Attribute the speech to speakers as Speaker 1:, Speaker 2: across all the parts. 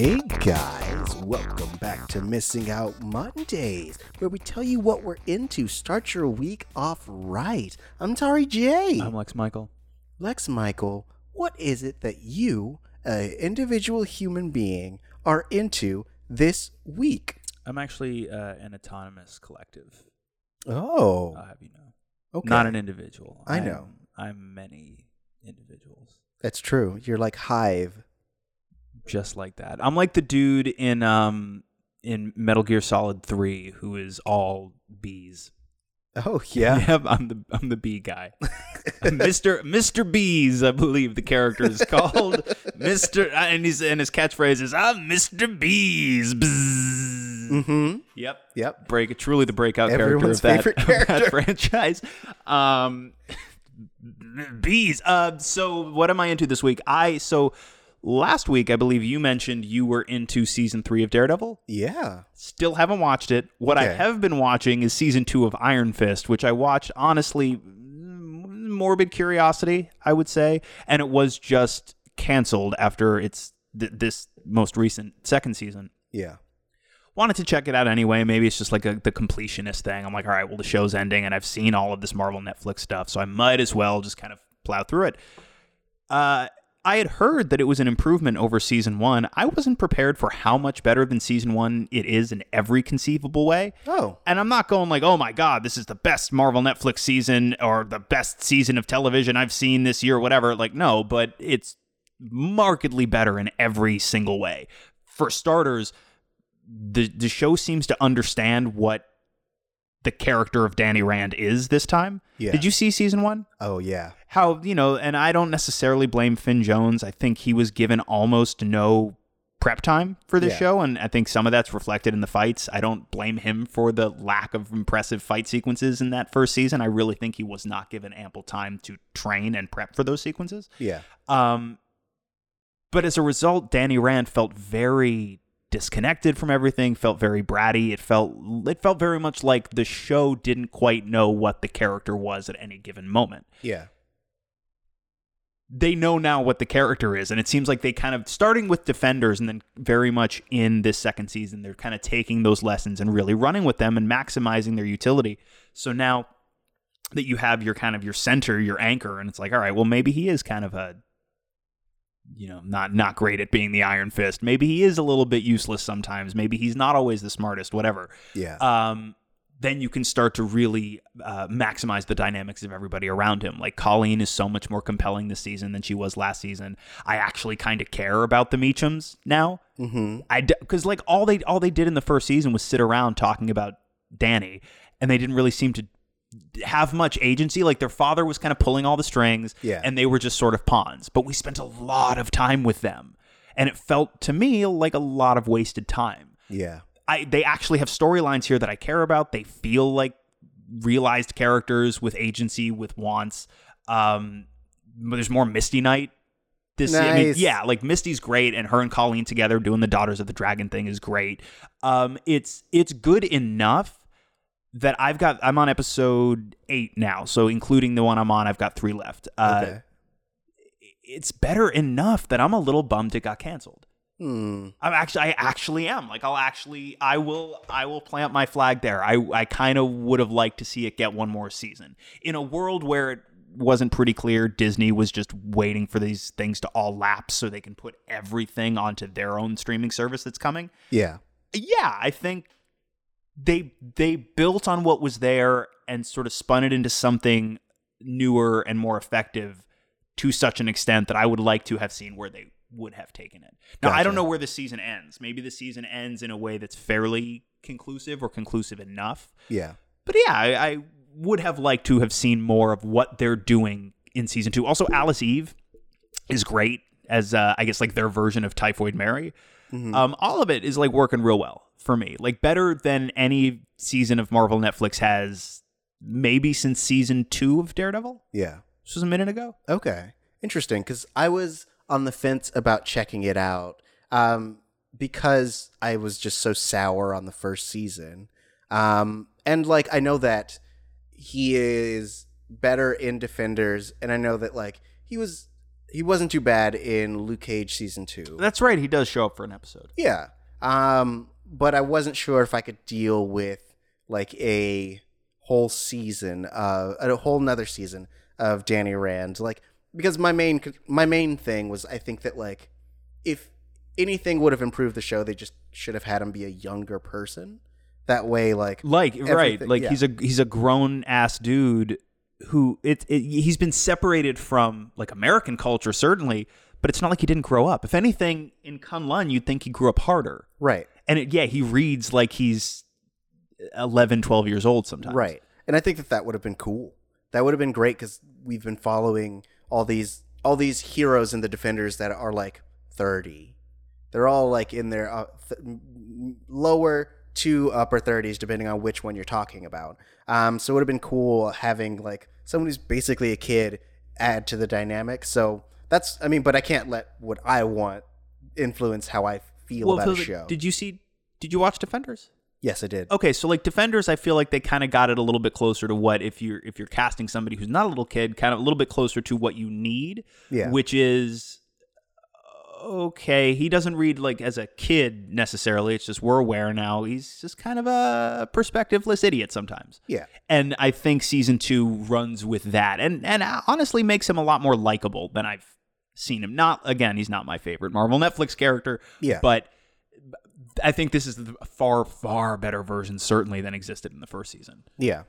Speaker 1: Hey guys, welcome back to Missing Out Mondays, where we tell you what we're into. Start your week off right. I'm Tauri Jay.
Speaker 2: I'm Lex Michael.
Speaker 1: Lex Michael, what is it that you, an individual human being, are into this week?
Speaker 2: I'm actually uh, an autonomous collective.
Speaker 1: Oh,
Speaker 2: I'll have you know,
Speaker 1: okay.
Speaker 2: not an individual.
Speaker 1: I
Speaker 2: I'm-
Speaker 1: know.
Speaker 2: I'm many individuals,
Speaker 1: That's true. You're like Hive.
Speaker 2: Just like that. I'm like the dude in um in Metal Gear Solid Three who is all bees.
Speaker 1: Oh, yeah.
Speaker 2: Yep, I'm the I'm the bee guy. Mr. Mr. Bees, I believe the character is called Mr. And he's and his catchphrase is "I'm Mr. Bees." Bzzz.
Speaker 1: mm-hmm.
Speaker 2: Yep.
Speaker 1: Yep.
Speaker 2: break truly the breakout
Speaker 1: Everyone's
Speaker 2: character of that,
Speaker 1: favorite
Speaker 2: of that
Speaker 1: character.
Speaker 2: franchise. Um, bees. Uh, so what am I into this week? I so last week I believe you mentioned you were into season three of Daredevil.
Speaker 1: Yeah.
Speaker 2: Still haven't watched it. What I have been watching is season two of Iron Fist, which I watched honestly, morbid curiosity, I would say, and it was just canceled after its th- this most recent second season
Speaker 1: Yeah.
Speaker 2: wanted to check it out anyway. Maybe it's just like a, the completionist thing. I'm like, all right, well, the show's ending, and I've seen all of this Marvel Netflix stuff, so I might as well just kind of plow through it. Uh, I had heard that it was an improvement over season one. I wasn't prepared for how much better than season one it is in every conceivable way.
Speaker 1: Oh,
Speaker 2: And I'm not going like, oh my God, this is the best Marvel Netflix season or the best season of television I've seen this year, or whatever. Like, no, but it's markedly better in every single way. For starters, the the show seems to understand what the character of Danny Rand is this time.
Speaker 1: Yeah.
Speaker 2: Did you see season one?
Speaker 1: oh, yeah.
Speaker 2: How, you know, and I don't necessarily blame Finn Jones. I think he was given almost no prep time for this
Speaker 1: Yeah.
Speaker 2: show, and I think some of that's reflected in the fights. I don't blame him for the lack of impressive fight sequences in that first season. I really think he was not given ample time to train and prep for those sequences.
Speaker 1: Yeah.
Speaker 2: Um, but as a result, Danny Rand felt very disconnected from everything. Felt very bratty. It felt it felt very much like the show didn't quite know what the character was at any given moment.
Speaker 1: Yeah.
Speaker 2: They know now what the character is, and it seems like they kind of starting with defenders, and then very much in this second season, they're kind of taking those lessons and really running with them and maximizing their utility. So now that you have your kind of your center, your anchor, and it's like, all right, well, maybe he is kind of a you know, not not great at being the Iron Fist. Maybe he is a little bit useless sometimes. Maybe he's not always the smartest. Whatever.
Speaker 1: Yeah.
Speaker 2: Um, then you can start to really uh, maximize the dynamics of everybody around him. Like Colleen is so much more compelling this season than she was last season. I actually kind of care about the Meachums now.
Speaker 1: mm-hmm.
Speaker 2: I because like all they all they did in the first season was sit around talking about Danny, and they didn't really seem to have much agency. Like their father was kind of pulling all the strings,
Speaker 1: Yeah.
Speaker 2: and they were just sort of pawns. But we spent a lot of time with them, and it felt to me like a lot of wasted time.
Speaker 1: Yeah.
Speaker 2: I they actually have storylines here that I care about. They feel like realized characters with agency, with wants. Um, there's more Misty Knight. This, I mean, yeah, like Misty's great, and her and Colleen together doing the Daughters of the Dragon thing is great. Um, it's it's good enough that I've got. I'm on episode eight now, so including the one I'm on, I've got three left. Uh,
Speaker 1: Okay.
Speaker 2: It's better enough that I'm a little bummed it got canceled.
Speaker 1: Hmm.
Speaker 2: I'm actually I actually am. Like I'll actually I will I will plant my flag there. I I kind of would have liked to see it get one more season. In a world where it wasn't pretty clear Disney was just waiting for these things to all lapse so they can put everything onto their own streaming service that's coming.
Speaker 1: Yeah.
Speaker 2: Yeah, I think they they built on what was there and sort of spun it into something newer and more effective to such an extent that I would like to have seen where they would have taken it. Now, I don't know where the season ends. Maybe the season ends in a way that's fairly conclusive or conclusive enough.
Speaker 1: Yeah.
Speaker 2: But yeah, I, I would have liked to have seen more of what they're doing in season two. Also, Alice Eve is great as uh, I guess like their version of Typhoid Mary.
Speaker 1: Mhm.
Speaker 2: Um, all of it is like working real well for me, like better than any season of Marvel Netflix has, maybe since season two of Daredevil.
Speaker 1: yeah.
Speaker 2: This was a minute ago.
Speaker 1: Okay. Interesting. Because I was on the fence about checking it out um, because I was just so sour on the first season. Um, and like, I know that he is better in Defenders, and I know that like he was he wasn't too bad in Luke Cage season two.
Speaker 2: That's right. He does show up for an episode.
Speaker 1: Yeah. Um, but I wasn't sure if I could deal with like a whole season, uh, a whole another season of Danny Rand, like because my main my main thing was I think that like if anything would have improved the show, they just should have had him be a younger person. That way, like
Speaker 2: Like right, like
Speaker 1: yeah.
Speaker 2: he's a he's a grown ass dude who it, it he's been separated from like American culture certainly, but it's not like he didn't grow up. If anything, in Kunlun, you'd think he grew up harder.
Speaker 1: right,
Speaker 2: And it, yeah, he reads like he's 11, 12 years old sometimes.
Speaker 1: right, and I think that that would have been cool. That would have been great because we've been following all these all these heroes and the defenders that are like thirty. They're all like in their uh, th- lower to upper thirties, depending on which one you're talking about. Um, so it would have been cool having like someone who's basically a kid add to the dynamic. So that's I mean, but I can't let what I want influence how I feel
Speaker 2: Well,
Speaker 1: about a show.
Speaker 2: did you see? Did you watch Defenders?
Speaker 1: yes, I did.
Speaker 2: Okay, so like Defenders, I feel like they kind of got it a little bit closer to what if you're if you're casting somebody who's not a little kid, kind of a little bit closer to what you need.
Speaker 1: Yeah.
Speaker 2: Which is okay. He doesn't read like as a kid necessarily. It's just we're aware now. He's just kind of a perspectiveless idiot sometimes.
Speaker 1: Yeah.
Speaker 2: And I think season two runs with that, and and uh, honestly makes him a lot more likable than I've seen him. Not again, he's not my favorite Marvel Netflix character.
Speaker 1: Yeah.
Speaker 2: but I think this is a far far better version certainly than existed in the first season.
Speaker 1: Yeah.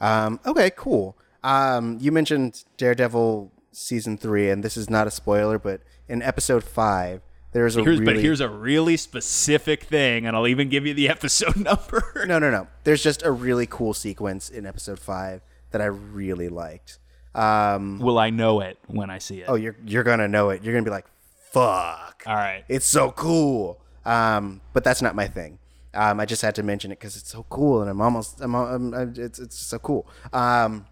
Speaker 1: Um, okay, cool. Um, you mentioned Daredevil season three, and this is not a spoiler, but in episode five, there's a
Speaker 2: Here's,
Speaker 1: really
Speaker 2: But here's a really specific thing, and I'll even give you the episode number.
Speaker 1: no, no, no. There's just a really cool sequence in episode five that I really liked. Um,
Speaker 2: Will I know it when I see it?
Speaker 1: oh, you're you're gonna know it. You're gonna be like, "Fuck!"
Speaker 2: All right.
Speaker 1: It's so cool. Um, but that's not my thing. Um, I just had to mention it because it's so cool, and I'm almost, I'm, I'm, I'm it's, it's so cool. Um,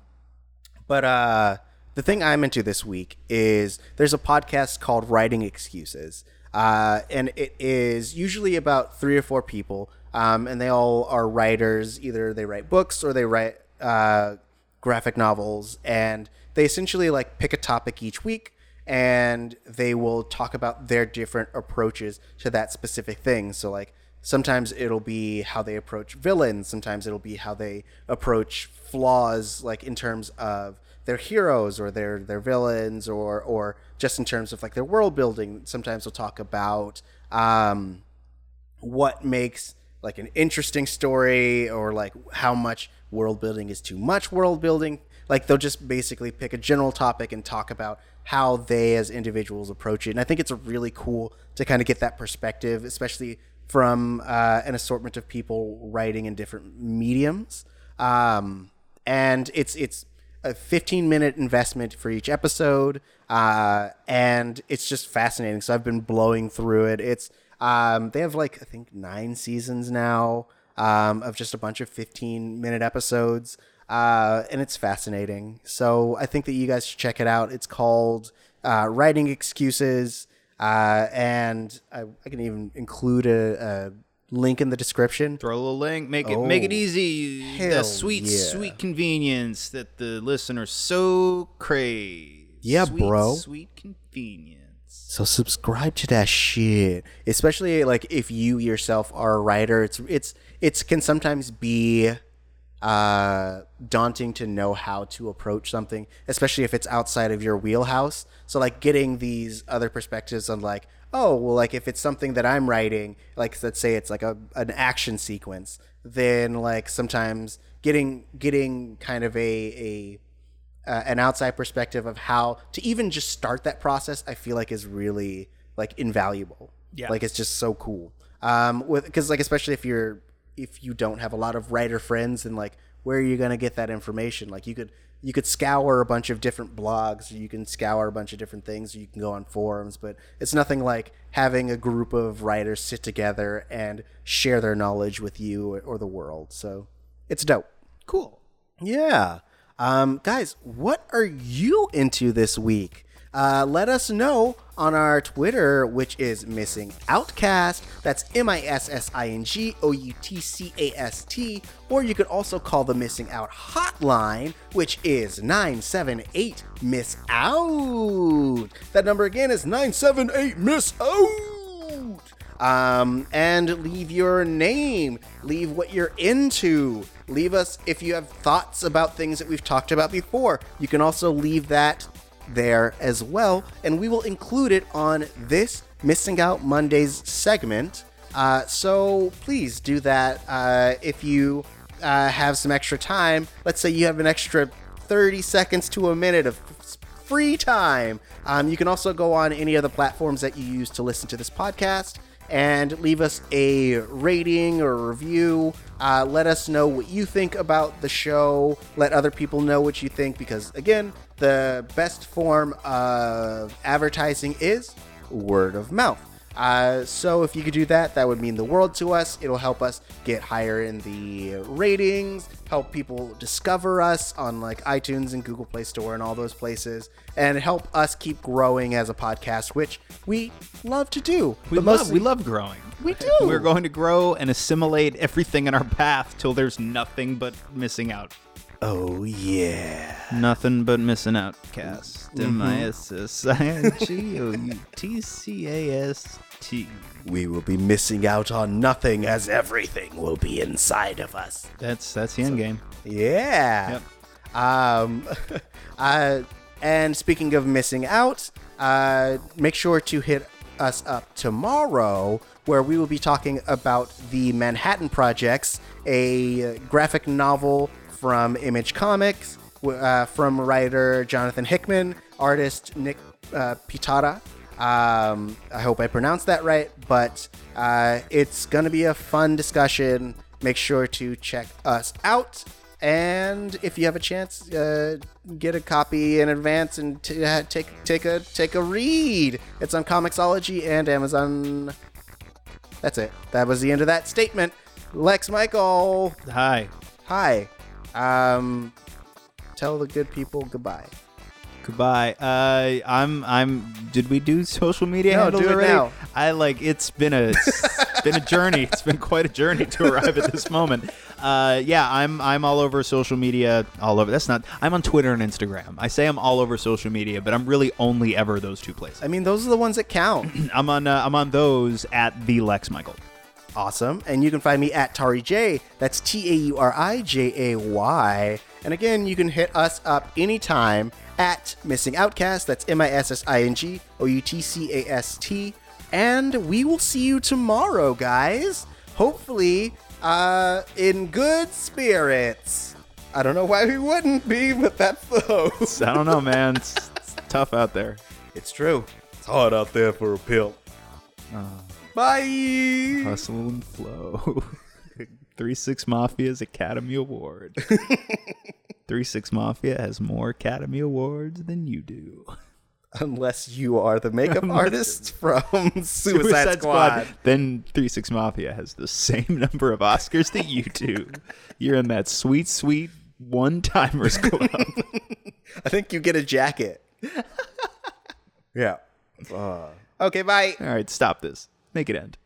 Speaker 1: but uh, the thing I'm into this week is there's a podcast called Writing Excuses, uh, and it is usually about three or four people, um, and they all are writers. Either they write books or they write uh, graphic novels, and they essentially like pick a topic each week and they will talk about their different approaches to that specific thing. So like sometimes it'll be how they approach villains, sometimes it'll be how they approach flaws like in terms of their heroes or their their villains or or just in terms of like their world building. Sometimes they'll talk about um what makes like an interesting story or like how much world building is too much world building like they'll just basically pick a general topic and talk about how they as individuals approach it. And i think it's really cool to kind of get that perspective especially from uh, an assortment of people writing in different mediums. Um, and it's it's a 15 minute investment for each episode uh, and it's just fascinating. So i've been blowing through it. It's um, they have like i think nine seasons now um, of just a bunch of 15 minute episodes uh, and it's fascinating so i think that you guys should check it out it's called uh, writing excuses uh, and I, I can even include a, a link in the description
Speaker 2: Throw a little link, make it make it
Speaker 1: Oh,
Speaker 2: easy. The sweet,
Speaker 1: yeah.
Speaker 2: sweet convenience that the listeners so crave.
Speaker 1: Yeah,
Speaker 2: Sweet,
Speaker 1: bro.
Speaker 2: Sweet convenience.
Speaker 1: So subscribe to that shit. Especially like if you yourself are a writer, it's it's it's can sometimes be uh daunting to know how to approach something, especially if it's outside of your wheelhouse. So like getting these other perspectives on like, oh, well like if it's something that I'm writing, like let's say it's like a an action sequence, then like sometimes getting getting kind of a a uh, an outside perspective of how to even just start that process i feel like is really like invaluable
Speaker 2: Yeah.
Speaker 1: like it's just so cool um with because like especially if you're if you don't have a lot of writer friends and like where are you going to get that information like you could you could scour a bunch of different blogs or you can scour a bunch of different things or you can go on forums but it's nothing like having a group of writers sit together and share their knowledge with you or, or the world so it's dope
Speaker 2: Cool.
Speaker 1: yeah. Um, guys, what are you into this week? uh, let us know on our Twitter, which is Missing Outcast. That's M I S S I N G O U T C A S T. Or you could also call the Missing Out hotline, which is 978 Miss Out. That number again is 978 Miss Out. Um, and leave your name, leave what you're into. Leave us if you have thoughts about things that we've talked about before. You can also leave that there as well, and we will include it on this Missing Out Mondays segment. Uh, so please do that uh, if you uh, have some extra time. Let's say you have an extra 30 seconds to a minute of free time. Um, you can also go on any of the platforms that you use to listen to this podcast and leave us a rating or review. Uh, let us know what you think about the show. Let other people know what you think because, again, the best form of advertising is word of mouth. Uh, so if you could do that, that would mean the world to us. It'll help us get higher in the ratings, help people discover us on like iTunes and Google Play Store and all those places, and help us keep growing as a podcast, which we love to do.
Speaker 2: We love,
Speaker 1: mostly-
Speaker 2: we love growing.
Speaker 1: We do.
Speaker 2: We're going to grow and assimilate everything in our path till there's nothing but missing out.
Speaker 1: Oh yeah.
Speaker 2: Nothing but missing out. Cast.
Speaker 1: Mm-hmm.
Speaker 2: M I S S I N G O U T C A S T.
Speaker 1: We will be missing out on nothing as everything will be inside of us.
Speaker 2: That's that's the end game.
Speaker 1: Yeah. Yep. Um, uh, and speaking of missing out, uh, make sure to hit us up tomorrow where we will be talking about the Manhattan Projects, a graphic novel from Image Comics, uh, from writer Jonathan Hickman, artist Nick uh, Pitarra. Um, I hope I pronounced that right, but uh, it's going to be a fun discussion. Make sure to check us out. And if you have a chance, uh, get a copy in advance and t- uh, take take a take a read. It's on Comixology and Amazon. That's it. That was the end of that statement. Lex Michael,
Speaker 2: Hi.
Speaker 1: hi. Um, tell the good people goodbye.
Speaker 2: Goodbye. Uh, I'm. I'm. Did we do social media
Speaker 1: No,
Speaker 2: handles
Speaker 1: do it
Speaker 2: already?
Speaker 1: now.
Speaker 2: I like. It's been a. It's been a journey. It's been quite a journey to arrive at this moment. Uh, yeah. I'm. I'm all over social media. All over. That's not. I'm on Twitter and Instagram. I say I'm all over social media, but I'm really only ever those two places.
Speaker 1: I mean, those are the ones that count.
Speaker 2: I'm on. Uh, I'm on those at the Lex Michael.
Speaker 1: awesome. And you can find me at Tauri Jay. That's T A U R I J A Y. And again, you can hit us up anytime at Missing Outcast. That's M I S S I N G O U T C A S T. And we will see you tomorrow, guys. Hopefully, uh, in good spirits. I don't know why we wouldn't be, but that's the hope.
Speaker 2: I don't know, man. It's, it's tough out there.
Speaker 1: It's true. It's hard out there for a pill. Bye.
Speaker 2: Hustle and flow. Three Six Mafia's Academy Award. Three Six Mafia has more Academy Awards than you do.
Speaker 1: Unless you are the makeup artist from Suicide, Squad.
Speaker 2: Then Three Six Mafia has the same number of Oscars that you do. You're in that sweet, sweet one timers club.
Speaker 1: I think you get a jacket. yeah. Uh, okay, bye.
Speaker 2: All right, stop this. Make it end.